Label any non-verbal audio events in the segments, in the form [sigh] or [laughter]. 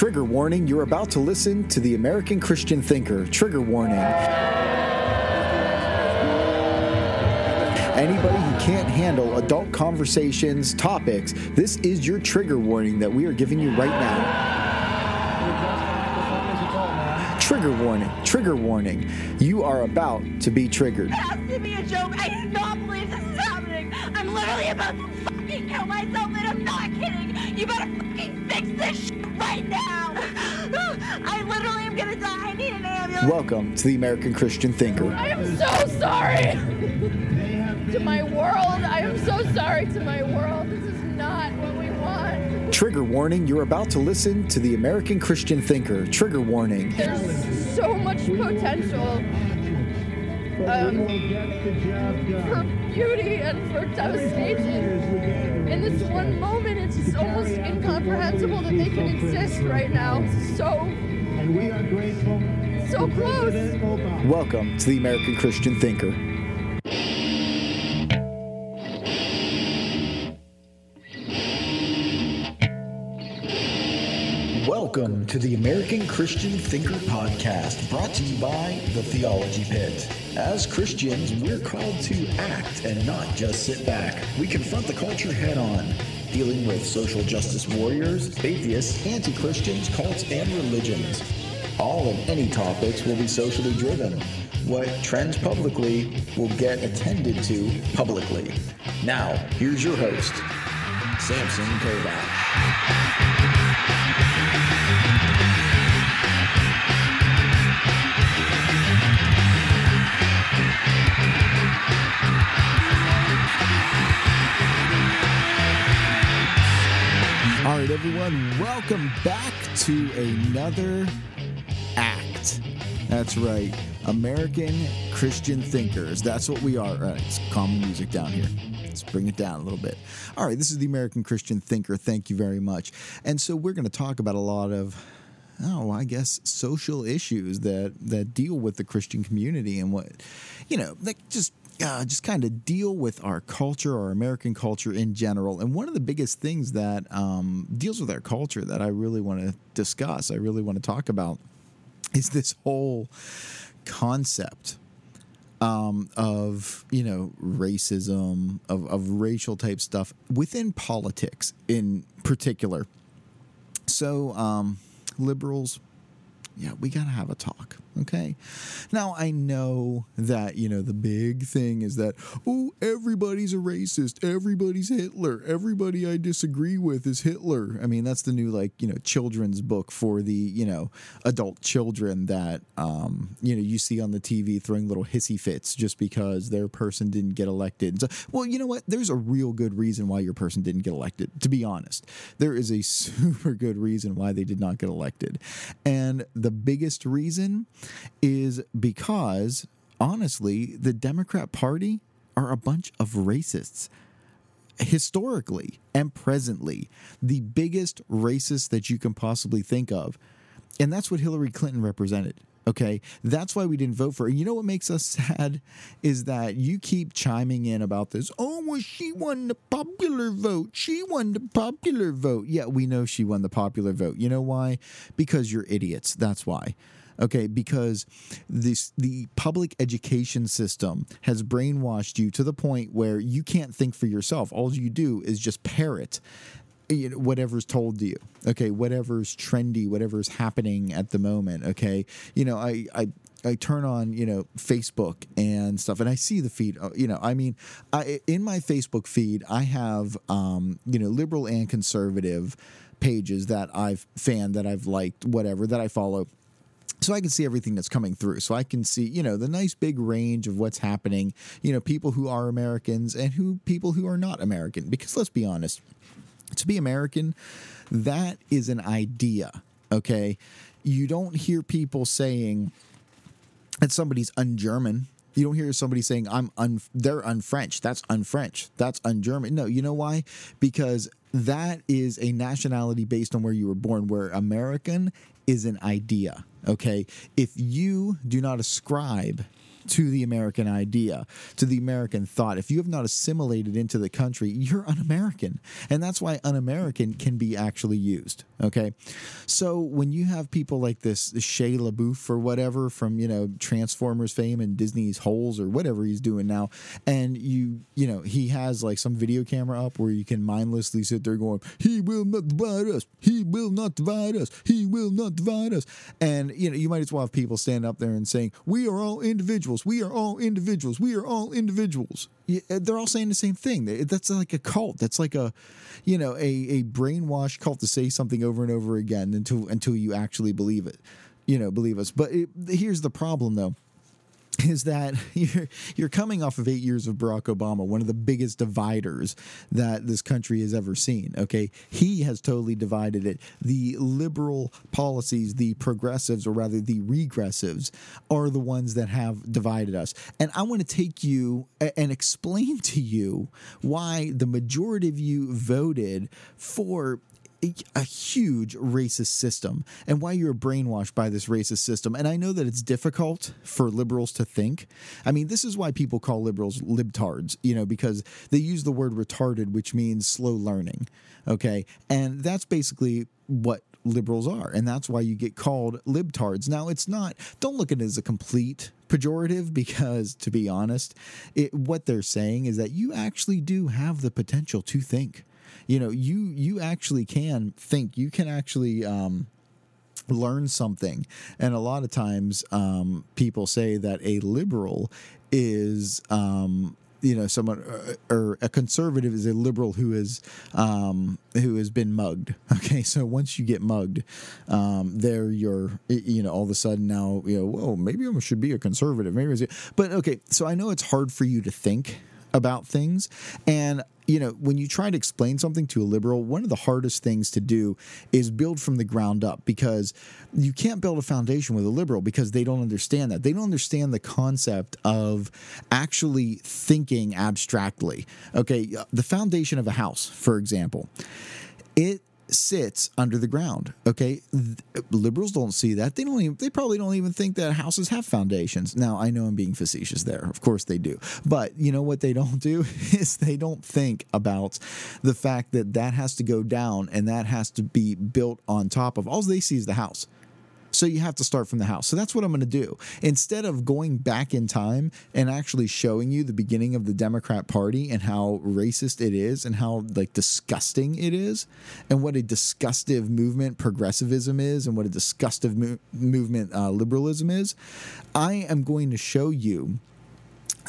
Trigger warning you're about to listen to the American Christian Thinker. Trigger warning. Anybody who can't handle adult conversations, topics, this is your trigger warning that we are giving you right now. Trigger warning, trigger warning. You are about to be triggered. It has to be a joke. I believe this is happening. I'm literally about to fucking kill myself, and I'm not kidding. You better fucking this shit right now. I literally am gonna die. I need an ambulance. Welcome to the American Christian Thinker. I am so sorry to my world. I am so sorry to my world. This is not what we want. Trigger warning you're about to listen to the American Christian Thinker. Trigger warning. There's so much potential um, for beauty and for devastation. In this one moment, it's just almost incomprehensible that they can exist right now. So, And we are grateful. so close. Welcome to the American Christian Thinker. Welcome to the American Christian Thinker podcast, brought to you by the Theology Pit. As Christians, we're called to act and not just sit back. We confront the culture head on, dealing with social justice warriors, atheists, anti Christians, cults, and religions. All and any topics will be socially driven. What trends publicly will get attended to publicly. Now, here's your host, Samson Kovac. Everyone, welcome back to another act. That's right, American Christian Thinkers. That's what we are. All right, let's calm music down here. Let's bring it down a little bit. All right, this is the American Christian Thinker. Thank you very much. And so we're going to talk about a lot of oh, I guess social issues that that deal with the Christian community and what you know, that just uh, just kind of deal with our culture, our American culture in general. And one of the biggest things that um, deals with our culture that I really want to discuss, I really want to talk about, is this whole concept um, of you know racism, of, of racial type stuff within politics in particular. So um, liberals, yeah, we gotta have a talk. Okay. Now I know that you know the big thing is that oh everybody's a racist, everybody's Hitler, everybody I disagree with is Hitler. I mean that's the new like you know children's book for the you know adult children that um, you know you see on the TV throwing little hissy fits just because their person didn't get elected. So, well, you know what? There's a real good reason why your person didn't get elected. To be honest, there is a [laughs] super good reason why they did not get elected, and the biggest reason is because honestly, the Democrat Party are a bunch of racists historically and presently the biggest racist that you can possibly think of. And that's what Hillary Clinton represented. Okay. That's why we didn't vote for her. You know what makes us [laughs] sad is that you keep chiming in about this. Oh, well, she won the popular vote. She won the popular vote. Yeah, we know she won the popular vote. You know why? Because you're idiots. That's why. Okay, because this the public education system has brainwashed you to the point where you can't think for yourself. All you do is just parrot whatever's told to you. Okay, whatever's trendy, whatever's happening at the moment. Okay, you know, I I. I turn on, you know, Facebook and stuff, and I see the feed. uh, You know, I mean, I in my Facebook feed, I have, um, you know, liberal and conservative pages that I've fanned, that I've liked, whatever that I follow so I can see everything that's coming through. So I can see, you know, the nice big range of what's happening, you know, people who are Americans and who people who are not American. Because let's be honest, to be American, that is an idea, okay? You don't hear people saying that somebody's un-German. You don't hear somebody saying I'm un they're un-French. That's un-French. That's un-German. No, you know why? Because that is a nationality based on where you were born, where American is an idea. Okay. If you do not ascribe to the American idea, to the American thought. If you have not assimilated into the country, you're un American. And that's why un American can be actually used. Okay. So when you have people like this, Shia LaBeouf or whatever from, you know, Transformers fame and Disney's Holes or whatever he's doing now, and you, you know, he has like some video camera up where you can mindlessly sit there going, He will not divide us. He will not divide us. He will not divide us. And, you know, you might as well have people stand up there and saying, We are all individuals. We are all individuals. We are all individuals. Yeah, uh, They're all saying the same thing. That's like a cult. That's like a, you know, a, a brainwashed cult to say something over and over again until until you actually believe it. You know, believe us. But it, here's the problem, though is that [laughs] you're you're coming off of eight years of Barack Obama, one of the biggest dividers that this country has ever seen. Okay, he has totally divided it. The liberal policies, the progressives, or rather the regressives, are the ones that have divided us. And I want to take you and explain to you why the majority of you voted for a, huge racist system and why you're brainwashed by this racist system. And I know that it's difficult for liberals to think. I mean, this is why people call liberals libtards, you know, because they use the word retarded, which means slow learning. Okay. And that's basically what liberals are. And that's why you get called libtards. Now, it's not, don't look at it as a complete pejorative because, to be honest, it, what they're saying is that you actually do have the potential to think you know you you actually can think you can actually um learn something. And a lot of times um people say that a liberal is um you know someone or, or a conservative is a liberal who is um who has been mugged. [laughs] Okay so once you get mugged um there you're you know all of a sudden now you know whoa maybe i should be a conservative maybe but okay so i know it's hard for you to think about things. And you know when you try to explain something to a liberal one of the hardest things to do is build from the ground up because you can't build a foundation with a liberal because they don't understand that. They don't understand the concept of actually thinking abstractly. Okay uh, the foundation of a house for example it sits under the ground. Okay, liberals don't see that. They don't even. They probably don't even think that houses have foundations. Now I know I'm being facetious there. Of course they do. But you know what they don't do [laughs] is they don't think about the fact that that has to go down and that has to be built on top of. All they see is the house. So you have to start from the house. So that's what I'm going to do. Instead of going back in time and actually showing you the beginning of the Democrat Party and how racist it is and how like disgusting it is and what a disgustive movement progressivism is and what a disgustive mo- movement uh, liberalism is, I am going to show you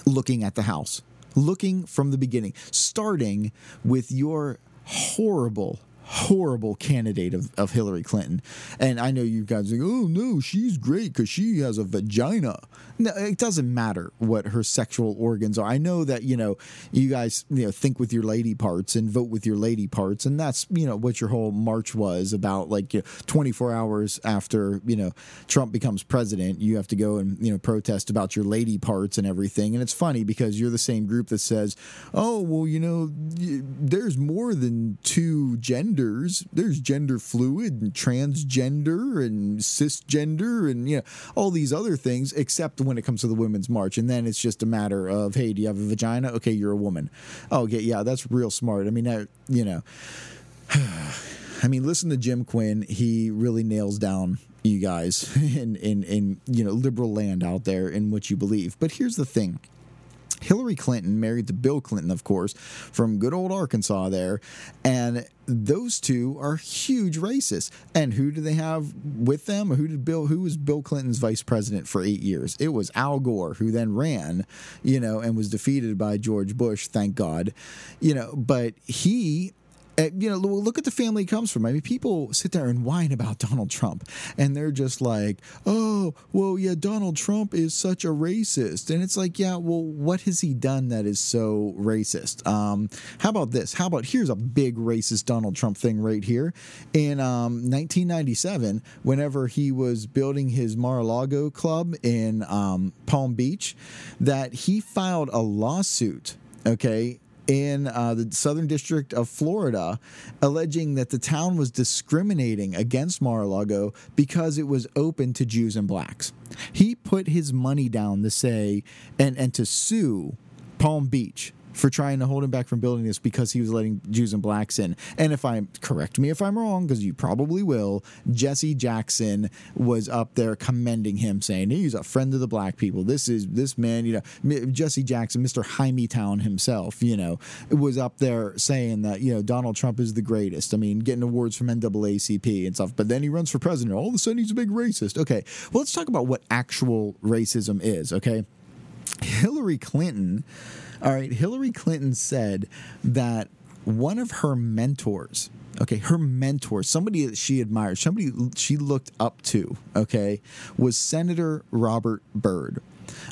looking at the house, looking from the beginning, starting with your horrible, horrible candidate of, of Hillary Clinton. And I know you guys like, oh no, she's great because she has a vagina. No, it doesn't matter what her sexual organs are. I know that, you know, you guys, you know, think with your lady parts and vote with your lady parts. And that's, you know, what your whole march was about like you know, 24 hours after, you know, Trump becomes president, you have to go and, you know, protest about your lady parts and everything. And it's funny because you're the same group that says, oh, well, you know, there's more than two genders. There's gender fluid and transgender and cisgender and, you know, all these other things, except when it comes to the Women's March. And then it's just a matter of, hey, do you have a vagina? Okay, you're a woman. Oh, okay, yeah, that's real smart. I mean, I, you know, [sighs] I mean, listen to Jim Quinn. He really nails down you guys [laughs] in, in, in you know, liberal land out there in what you believe. But here's the thing. Hillary Clinton married to Bill Clinton, of course, from good old Arkansas there. And those two are huge racists. And who do they have with them? Who did Bill who was Bill Clinton's vice president for eight years? It was Al Gore, who then ran, you know, and was defeated by George Bush, thank God. You know, but he you know, look at the family he comes from. I mean, people sit there and whine about Donald Trump, and they're just like, "Oh, well, yeah, Donald Trump is such a racist," and it's like, yeah, well, what has he done that is so racist? Um, how about this? How about here's a big racist Donald Trump thing right here. In um, 1997, whenever he was building his Mar-a-Lago club in um, Palm Beach, that he filed a lawsuit. Okay, in uh, the Southern District of Florida, alleging that the town was discriminating against Mar-a-Lago because it was open to Jews and blacks. He put his money down to say and and to sue Palm Beach for trying to hold him back from building this because he was letting Jews and blacks in. And if I'm correct me if I'm wrong, because you probably will, Jesse Jackson was up there commending him, saying he's a friend of the black people. This is this man, you know, Jesse Jackson, Mr. Hymietown himself, you know, was up there saying that you know Donald Trump is the greatest. I mean, getting awards from NAACP and stuff. But then he runs for president. All of a sudden, he's a big racist. Okay, well, let's talk about what actual racism is. Okay, Hillary Clinton all right, Hillary Clinton said that one of her mentors, okay, her mentor, somebody that she admired, somebody she looked up to, okay, was Senator Robert Byrd.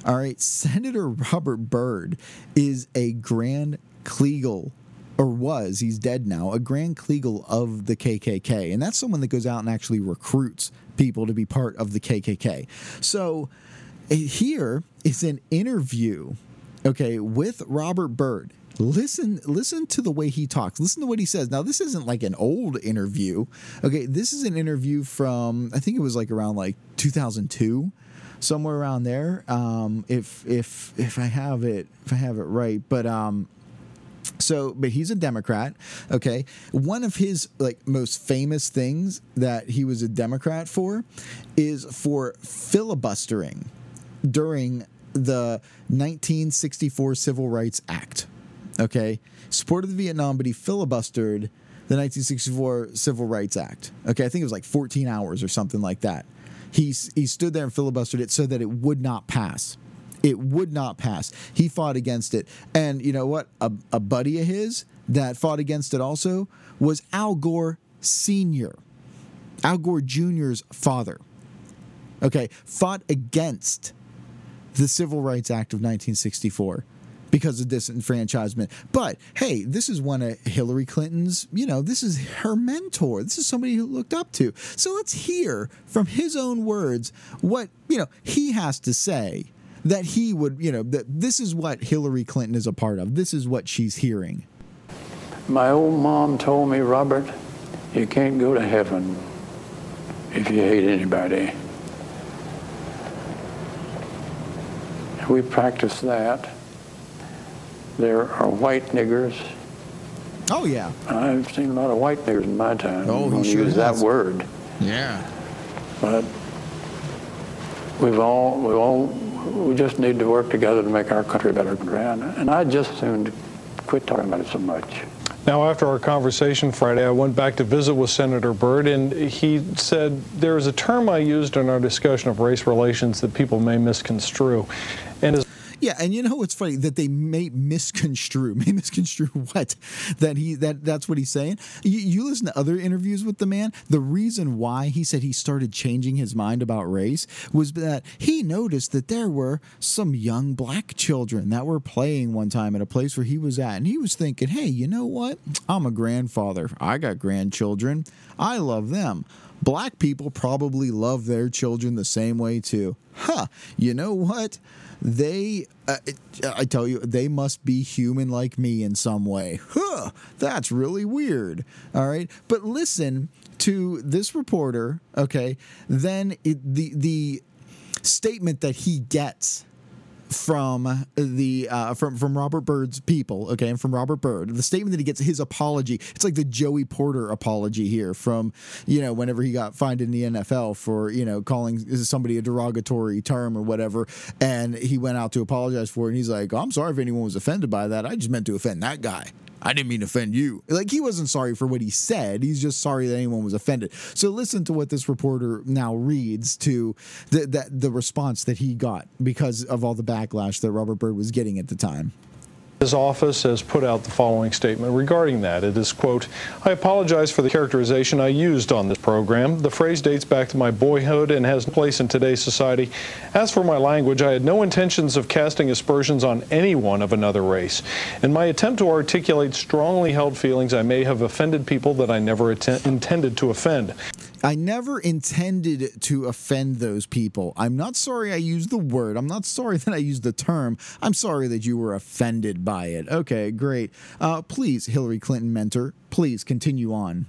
All right, Senator Robert Byrd is a Grand Kleagle or was, he's dead now, a Grand Kleagle of the KKK. And that's someone that goes out and actually recruits people to be part of the KKK. So eh, here is an interview okay, with Robert Byrd. Listen, listen to the way he talks. Listen to what he says. Now, this isn't like an old interview. Okay, this is an interview from I think it was like around like 2002, somewhere around there. Um, if if if I have it if I have it right, but um, so, but he's a Democrat. Okay. One of his like most famous things that he was a Democrat for is for filibustering during the 1964 Civil Rights Act. Okay, supported the Vietnam, but he filibustered the 1964 Civil Rights Act. Okay, I think it was like 14 hours or something like that. He he stood there and filibustered it so that it would not pass. It would not pass. He fought against it, and you know what? A, a buddy of his that fought against it also was Al Gore Senior, Al Gore Jr.'s father. Okay, fought against the Civil Rights Act of 1964 because of disenfranchisement. But hey, this is one of Hillary Clinton's, you know, this is her mentor. This is somebody who looked up to. So let's hear from his own words what, you know, he has to say that he would, you know, that this is what Hillary Clinton is a part of. This is what she's hearing. My old mom told me, Robert, you can't go to heaven if you hate anybody. We practice that. There are white niggers. Oh yeah. I've seen a lot of white niggers in my time. Oh, he sure use has. that word. Yeah. But we've all we all we just need to work together to make our country better. And I just soon quit talking about it so much. Now, after our conversation Friday, I went back to visit with Senator Byrd, and he said there is a term I used in our discussion of race relations that people may misconstrue. Yeah, and you know what's funny that they may misconstrue, [laughs] may misconstrue what that he that that's what he's saying. You, you listen to other interviews with the man. The reason why he said he started changing his mind about race was that he noticed that there were some young black children that were playing one time at a place where he was at, and he was thinking, "Hey, you know what? I'm a grandfather. I got grandchildren. I love them." Black people probably love their children the same way too. Huh, you know what? They uh, i tell you they must be human like me in some way. Huh that's really weird. All right but listen to this reporter okay? Then it, the the statement that he gets from the uh, from from Robert Byrd's people, okay, and from Robert Byrd, the statement that he gets, his apology, it's like the Joey Porter apology here from you know whenever he got fined in the NFL for you know calling somebody a derogatory term or whatever, and he went out to apologize for it, and he's like, oh, I'm sorry if anyone was offended by that, I just meant to offend that guy. I didn't mean to offend you. Like he wasn't sorry for what he said. He's just sorry that anyone was offended. So listen to what this reporter now reads to the the, the response that he got because of all the backlash that Robert Byrd was getting at the time. His office has put out the following statement regarding that. It is, quote, I apologize for the characterization I used on this program. The phrase dates back to my boyhood and has place in today's society. As for my language, I had no intentions of casting aspersions on anyone of another race. In my attempt to articulate strongly held feelings, I may have offended people that I never att- intended to offend. I never intended to offend those people. I'm not sorry I used the word. I'm not sorry [laughs] that I used the term. I'm sorry that you were offended by it. Okay, great. Uh, please, Hillary Clinton mentor, please continue on.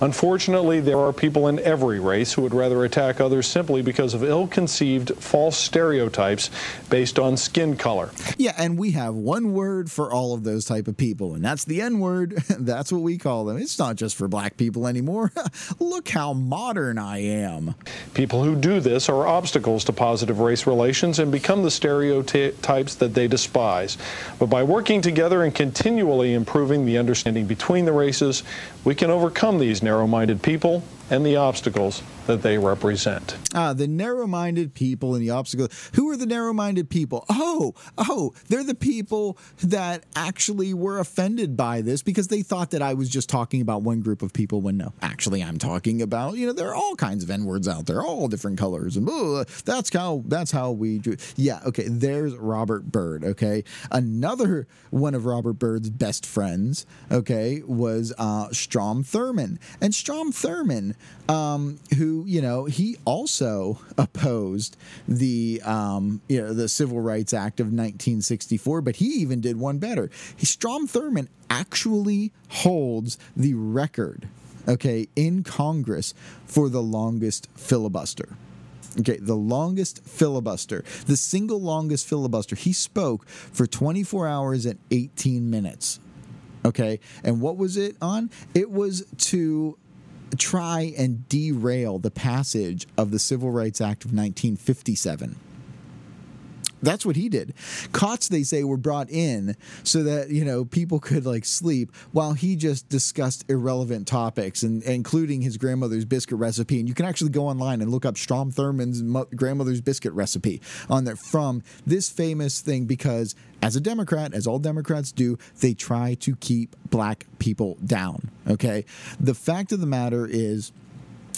Unfortunately, there are people in every race who would rather attack others simply because of ill conceived false stereotypes based on skin color. Yeah, and we have one word for all of those type of people, and that's the N word. [laughs] that's what we call them. It's not just for black people anymore. [laughs] Look how modern I am. People who do this are obstacles to positive race relations and become the stereotypes that they despise. But by working together and continually improving the understanding between the races, we can overcome these narrow minded people and the obstacles that they represent. Ah, the narrow minded people and the obstacles. Who are the narrow minded people? Oh, oh, they're the people that actually were offended by this because they thought that I was just talking about one group of people when no, actually I'm talking about, you know, there are all kinds of N words out there, all different colors. And ugh, that's how that's how we do. Yeah, okay, there's Robert Byrd, okay? Another one of Robert Byrd's best friends, okay, was uh, Strom Thurmond. And Strom Thurmond um, who you know he also opposed the um, you know the Civil Rights Act of 1964, but he even did one better. He, Strom Thurmond actually holds the record, okay, in Congress for the longest filibuster. Okay, the longest filibuster, the single longest filibuster. He spoke for 24 hours and 18 minutes. Okay, and what was it on? It was to try and derail the passage of the Civil Rights Act of 1957. That's what he did. Cots, they say, were brought in so that, you know, people could like sleep while he just discussed irrelevant topics and, including his grandmother's biscuit recipe. And you can actually go online and look up Strom Thurmond's mo- grandmother's biscuit recipe on there from this famous thing because as a Democrat, as all Democrats do, they try to keep black people down. Okay. The fact of the matter is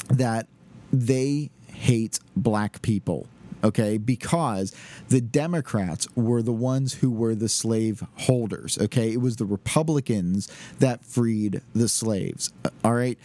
that they hate black people okay because the democrats were the ones who were the slave holders okay? It was the republicans that freed the slaves all right?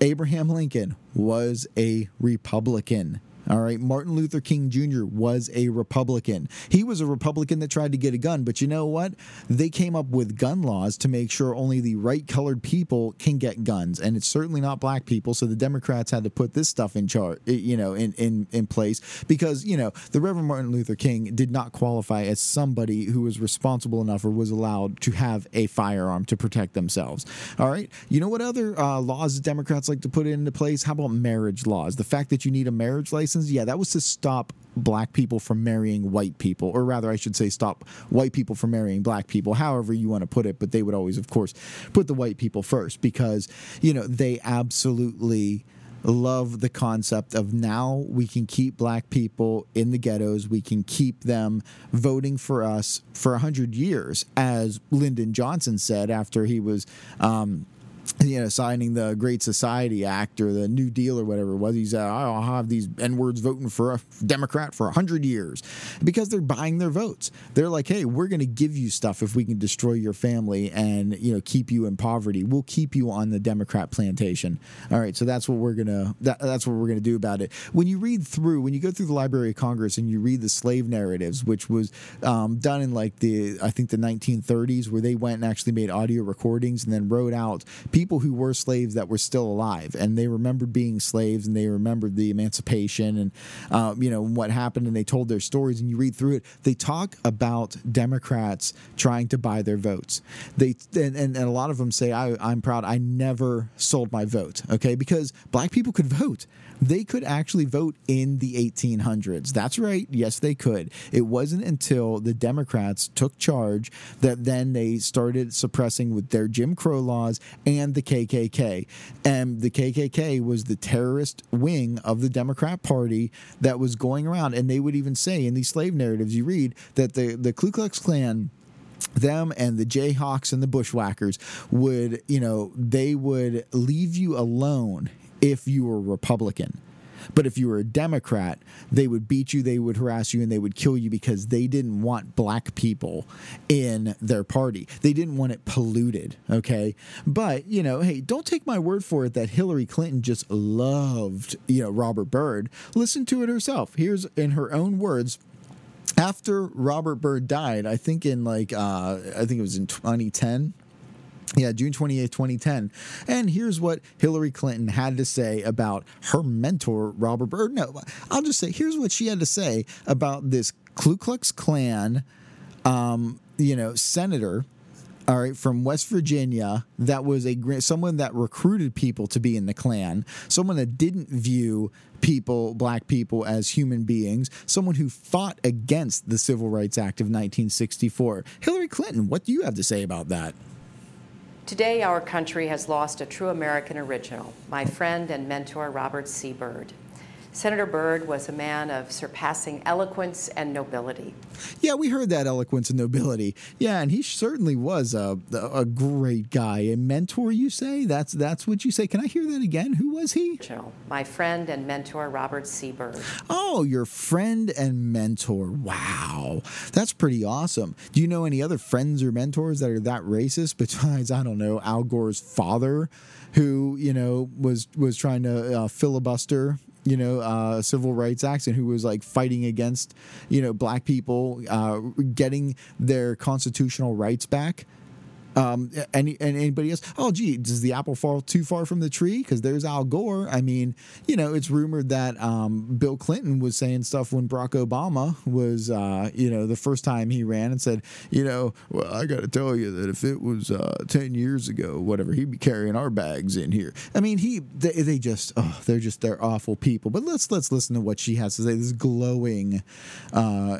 Abraham lincoln was a republican all right. Martin Luther King Jr. was a Republican. He was a Republican that tried to get a gun, but you know what? They came up with gun laws to make sure only the right colored people can get guns. And it's certainly not black people. So the Democrats had to put this stuff in charge, you know, in, in, in place because, you know, the Reverend Martin Luther King did not qualify as somebody who was responsible enough or was allowed to have a firearm to protect themselves. All right. You know what other uh, laws Democrats like to put into place? How about marriage laws? The fact that you need a marriage license yeah, that was to stop black people from marrying white people, or rather, I should say, stop white people from marrying black people, however you want to put it. But they would always, of course, put the white people first because, you know, they absolutely love the concept of now we can keep black people in the ghettos. We can keep them voting for us for 100 years, as Lyndon Johnson said after he was. Um, you know, signing the Great Society Act or the New Deal or whatever it was. He said, I'll have these N words voting for a Democrat for 100 years because they're buying their votes. They're like, hey, we're going to give you stuff if we can destroy your family and, you know, keep you in poverty. We'll keep you on the Democrat plantation. All right. So that's what we're going to, that, that's what we're going to do about it. When you read through, when you go through the Library of Congress and you read the slave narratives, which was um, done in like the, I think the 1930s, where they went and actually made audio recordings and then wrote out people who were slaves that were still alive, and they remembered being slaves, and they remembered the emancipation, and uh, you know what happened, and they told their stories. And you read through it, they talk about Democrats trying to buy their votes. They and, and, and a lot of them say, I, "I'm proud. I never sold my vote." Okay, because black people could vote they could actually vote in the 1800s. That's right. Yes, they could. It wasn't until the Democrats took charge that then they started suppressing with their Jim Crow laws and the KKK. And the KKK was the terrorist wing of the Democrat Party that was going around. And they would even say in these slave narratives you read that the, the Ku Klux Klan them and the Jayhawks and the Bushwhackers would, you know, they would leave you alone if you were Republican. But if you were a Democrat, they would beat you, they would harass you, and they would kill you because they didn't want black people in their party. They didn't want it polluted, okay? But, you know, hey, don't take my word for it that Hillary Clinton just loved, you know, Robert Byrd. Listen to it herself. Here's in her own words after Robert Byrd died, I think in like uh, I think it was in 2010. Yeah, June 28th, 2010. And here's what Hillary Clinton had to say about her mentor, Robert Byrd. No, I'll just say, here's what she had to say about this Ku Klux Klan, um, you know, senator all right, from West Virginia, that was a someone that recruited people to be in the Klan, someone that didn't view people, black people, as human beings, someone who fought against the Civil Rights Act of 1964. Hillary Clinton, what do you have to say about that? Today, our country has lost a true American original, my friend and mentor, Robert C. Byrd. Senator Byrd was a man of surpassing eloquence and nobility. Yeah, we heard that eloquence and nobility. Yeah, and he certainly was a, a great guy. A mentor, you say? That's that's what you say. Can I hear that again? Who was he? My friend and mentor, Robert C. Byrd. Oh, your friend and mentor. Wow. That's pretty awesome. Do you know any other friends or mentors that are that racist [laughs] besides, I don't know, Al Gore's father? Who you know was was trying to uh, filibuster you know, uh, civil rights acts and who was like fighting against, you know, black people uh, getting their constitutional rights back. Um, any and anybody else? Oh, gee, does the apple fall too far from the tree? Because there's Al Gore. I mean, you know, it's rumored that um, Bill Clinton was saying stuff when Barack Obama was, uh, you know, the first time he ran and said, you know, well, I got to tell you that if it was uh, ten years ago, whatever, he'd be carrying our bags in here. I mean, he they, they just, oh, they're just they're awful people. But let's let's listen to what she has to say. This glowing uh,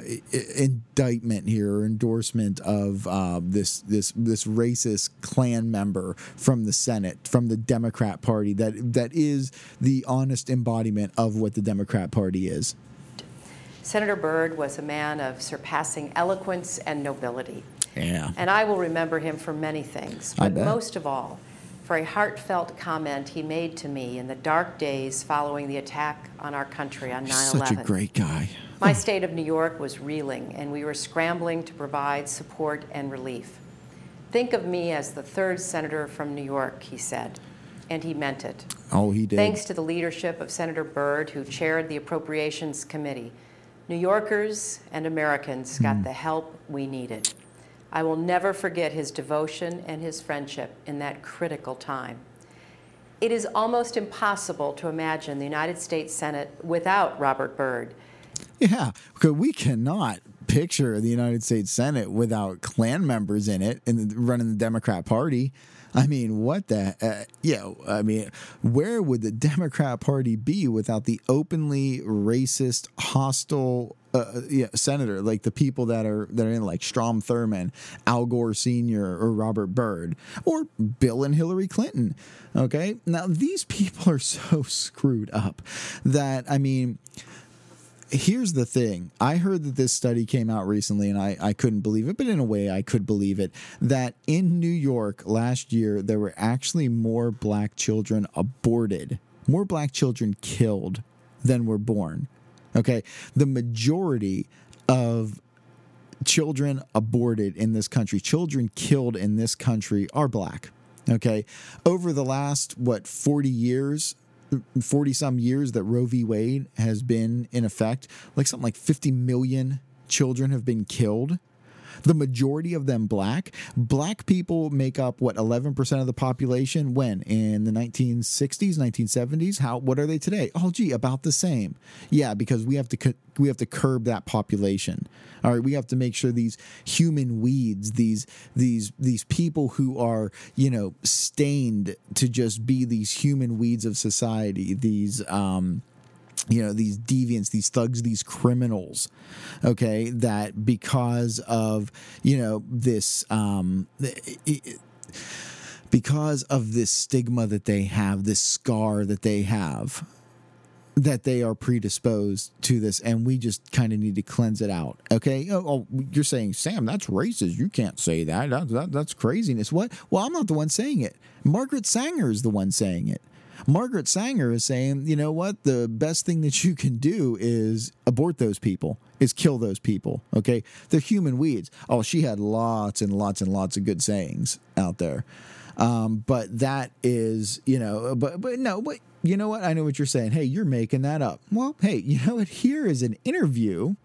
indictment here, or endorsement of uh, this this this racist Klan member from the Senate, from the Democrat Party, that that is the honest embodiment of what the Democrat Party is. Senator Byrd was a man of surpassing eloquence and nobility. Yeah. And I will remember him for many things, but most of all, for a heartfelt comment he made to me in the dark days following the attack on our country on 9 11. Such a great guy. My state of New York was reeling, and we were scrambling to provide support and relief. Think of me as the third senator from New York, he said. And he meant it. Oh, he did. Thanks to the leadership of Senator Byrd, who chaired the Appropriations Committee, New Yorkers and Americans got mm. the help we needed. I will never forget his devotion and his friendship in that critical time. It is almost impossible to imagine the United States Senate without Robert Byrd. Yeah, because we cannot picture of the United States Senate without Klan members in it and running the Democrat Party. I mean, what the? Uh, yeah, I mean, where would the Democrat Party be without the openly racist, hostile uh, yeah, senator, like the people that are that are in like Strom Thurmond, Al Gore Sr. or Robert Byrd or Bill and Hillary Clinton. Okay, now these people are so [laughs] screwed up that I mean here's the thing I heard that this study came out recently and I, I couldn't believe it, but in a way I could believe it. That in New York last year, there were actually more black children aborted, more black children killed than were born. Okay. The majority of children aborted in this country, children killed in this country are black. Okay. Over the last, what, 40 years, 40 some years that Roe v. Wade has been in effect, like something like 50 million children have been killed the majority of them black. Black people make up what 11% of the population when in the 1960s, 1970s. How what are they today? Oh gee, about the same. Yeah, because we have to we have to curb that population. All right, we have to make sure these human weeds, these these these people who are, you know, stained to just be these human weeds of society, these um you know these deviants these thugs these criminals okay that because of you know this um because of this stigma that they have this scar that they have that they are predisposed to this and we just kind of need to cleanse it out okay? Oh, oh, you're saying sam that's racist. You can't say that. That, that that's craziness. What? Well i'm not the one saying it. Margaret sanger is the one saying it Margaret Sanger is saying, you know what? The best thing that you can do is abort those people, is kill those people. Okay. They're human weeds. Oh, she had lots and lots and lots of good sayings out there. Um, but that is, you know, but, but no, but you know what? I know what you're saying. Hey, you're making that up. Well, hey, you know what? Here is an interview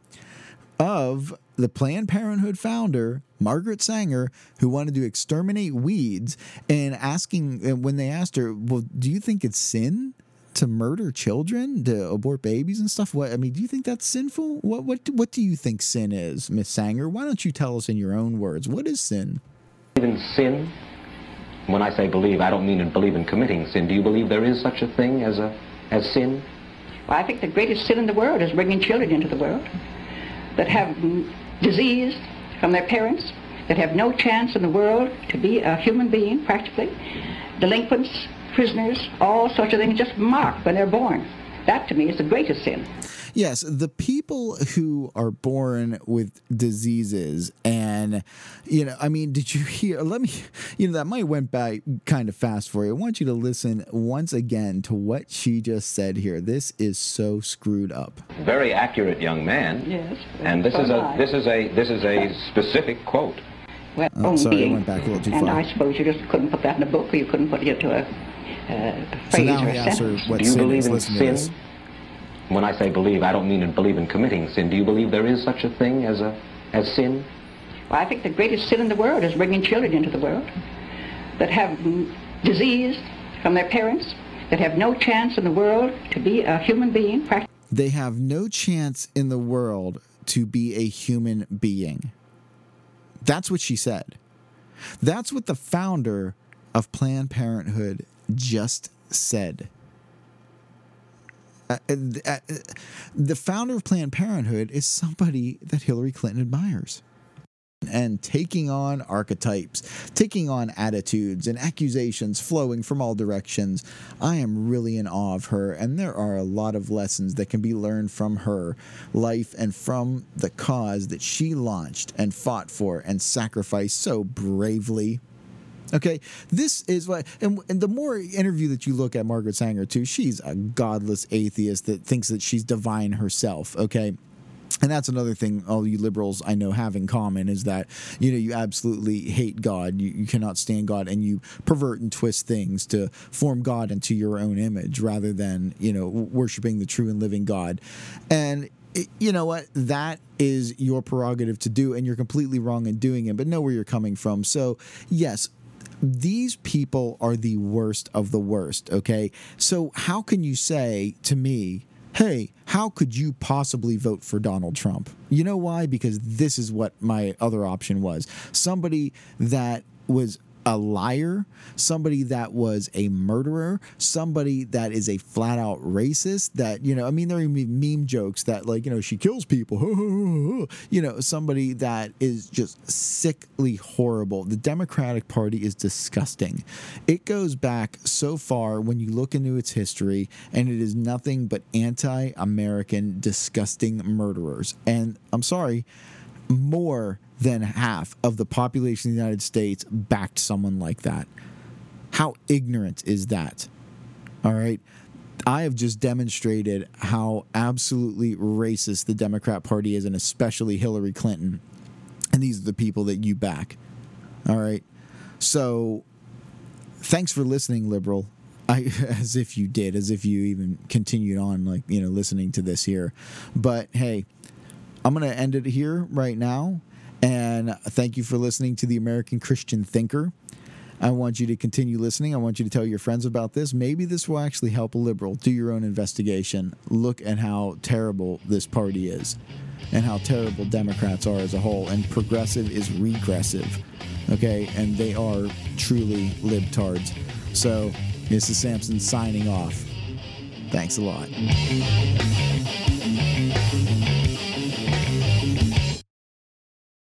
of the Planned Parenthood founder, Margaret Sanger, who wanted to exterminate weeds, and asking when they asked her, Well, do you think it's sin? To murder children, to abort babies and stuff. What I mean, do you think that's sinful? What what what do you think sin is, Miss Sanger? Why don't you tell us in your own words? What is sin? in sin? When I say believe, I don't mean to believe in committing sin. Do you believe there is such a thing as a as sin? Well, I think the greatest sin in the world is bringing children into the world that have disease from their parents, that have no chance in the world to be a human being, practically. Delinquents, prisoners, all sorts of things just marked when they're born. That to me is the greatest sin. Yes, the people who are born with diseases, and you know, I mean, did you hear? Let me, you know, that might went by kind of fast for you. I want you to listen once again to what she just said here. This is so screwed up. Very accurate young man. Yes. And this so is am a I. this is a this is a specific quote. Well, Oh, own sorry, I went back a little too and far. I suppose you just couldn't put that in a book, or you couldn't put it into a, uh, a So phrase now or he a asks her sentence. what Do you sin believe in sin? This. When I say believe, I don't mean to believe in committing sin. Do you believe there is such a thing as a as sin? Well, I think the greatest sin in the world is bringing children into the world that have disease from their parents, that have no chance in the world to be a human being. They have no chance in the world to be a human being. That's what she said. That's what the founder of Planned Parenthood just said. Uh, uh, uh, the founder of Planned Parenthood is somebody that Hillary Clinton admires. And taking on archetypes, taking on attitudes and accusations flowing from all directions. I am really in awe of her, and there are a lot of lessons that can be learned from her life and from the cause that she launched and fought for and sacrificed so bravely Okay, this is what, and, and the more interview that you look at Margaret Sanger too, she's a godless atheist that thinks that she's divine herself. Okay. And that's another thing all you liberals I know have in common is that, you know, you absolutely hate God. You, you cannot stand God and you pervert and twist things to form God into your own image rather than, you know, worshiping the true and living God. And it- you know what? That is your prerogative to do, and you're completely wrong in doing it, but know where you're coming from. So, yes, these people are the worst of the worst, okay? So, how can you say to me, hey, how could you possibly vote for Donald Trump? You know why? Because this is what my other option was somebody that was a liar, somebody that was a murderer, somebody that is a flat out racist. That, you know, I mean, there are meme jokes that, like, you know, she kills people. [laughs] you know, somebody that is just sickly horrible. The Democratic Party is disgusting. It goes back so far when you look into its history, and it is nothing but anti American, disgusting murderers. And I'm sorry, more than half of the population of the United States backed someone like that. How ignorant is that? All right. I have just demonstrated how absolutely racist the Democrat Party is, and especially Hillary Clinton. And these are the people that you back. All right. So thanks for listening, liberal. I, [laughs] as if you did, as if you even continued on, like, you know, listening to this here. But hey, I'm going to end it here right now. And thank you for listening to the American Christian Thinker. I want you to continue listening. I want you to tell your friends about this. Maybe this will actually help a liberal. Do your own investigation. Look at how terrible this party is and how terrible Democrats are as a whole. And progressive is regressive. Okay. And they are truly libtards. So this is Samson signing off. Thanks a lot.